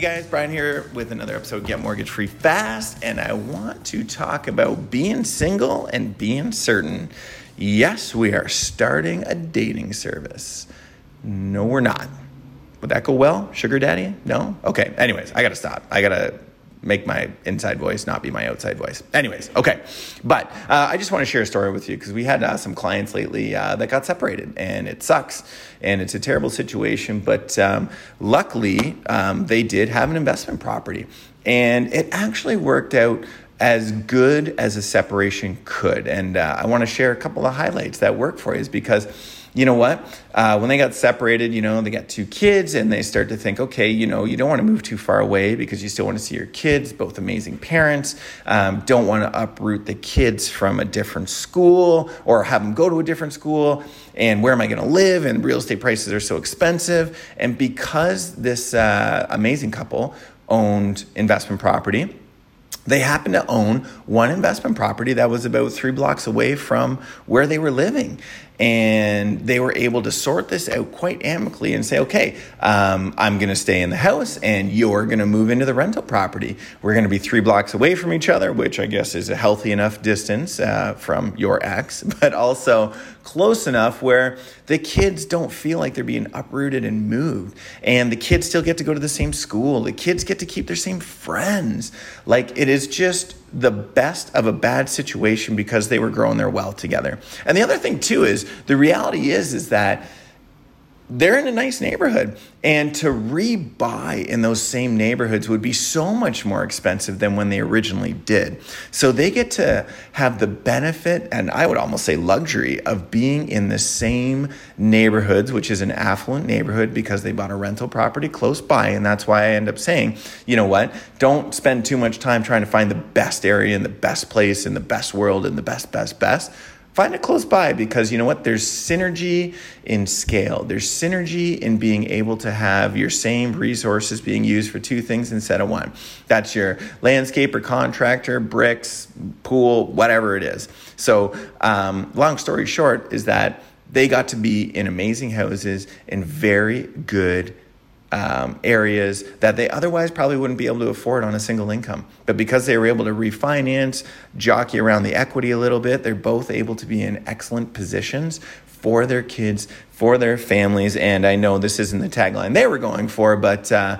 Hey guys, Brian here with another episode Get Mortgage Free Fast, and I want to talk about being single and being certain. Yes, we are starting a dating service. No, we're not. Would that go well? Sugar daddy? No? Okay. Anyways, I gotta stop. I gotta make my inside voice not be my outside voice. Anyways, okay. But uh, I just want to share a story with you because we had uh, some clients lately uh, that got separated and it sucks and it's a terrible situation. But um, luckily, um, they did have an investment property and it actually worked out as good as a separation could. And uh, I want to share a couple of highlights that work for you is because you know what? Uh, when they got separated, you know, they got two kids and they start to think, okay, you know, you don't want to move too far away because you still want to see your kids, both amazing parents. Um, don't want to uproot the kids from a different school or have them go to a different school. And where am I going to live? And real estate prices are so expensive. And because this uh, amazing couple owned investment property, they happened to own one investment property that was about three blocks away from where they were living. And they were able to sort this out quite amicably and say, okay, um, I'm going to stay in the house and you're going to move into the rental property. We're going to be three blocks away from each other, which I guess is a healthy enough distance uh, from your ex, but also close enough where the kids don't feel like they're being uprooted and moved. And the kids still get to go to the same school. The kids get to keep their same friends. Like it is just the best of a bad situation because they were growing their wealth together. And the other thing too is the reality is is that they're in a nice neighborhood. And to rebuy in those same neighborhoods would be so much more expensive than when they originally did. So they get to have the benefit, and I would almost say luxury, of being in the same neighborhoods, which is an affluent neighborhood because they bought a rental property close by. And that's why I end up saying, you know what? Don't spend too much time trying to find the best area and the best place and the best world and the best, best, best find it close by because you know what? There's synergy in scale. There's synergy in being able to have your same resources being used for two things instead of one. That's your landscaper contractor bricks pool whatever it is. So um, long story short is that they got to be in amazing houses in very good um, areas that they otherwise probably wouldn't be able to afford on a single income. But because they were able to refinance, jockey around the equity a little bit, they're both able to be in excellent positions for their kids, for their families. And I know this isn't the tagline they were going for, but uh,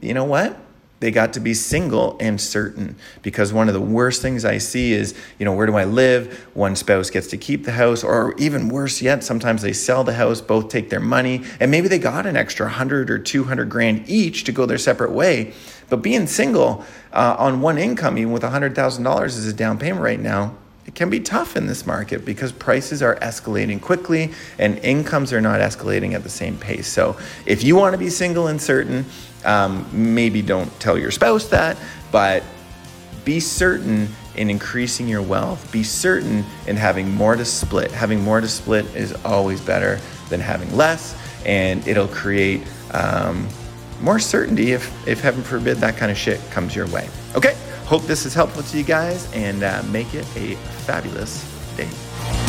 you know what? They got to be single and certain because one of the worst things I see is, you know, where do I live? One spouse gets to keep the house, or even worse yet, sometimes they sell the house, both take their money, and maybe they got an extra 100 or 200 grand each to go their separate way. But being single uh, on one income, even with $100,000 as a down payment right now, it can be tough in this market because prices are escalating quickly and incomes are not escalating at the same pace. So, if you want to be single and certain, um, maybe don't tell your spouse that, but be certain in increasing your wealth. Be certain in having more to split. Having more to split is always better than having less, and it'll create um, more certainty if, if heaven forbid that kind of shit comes your way. Okay, hope this is helpful to you guys and uh, make it a fabulous day.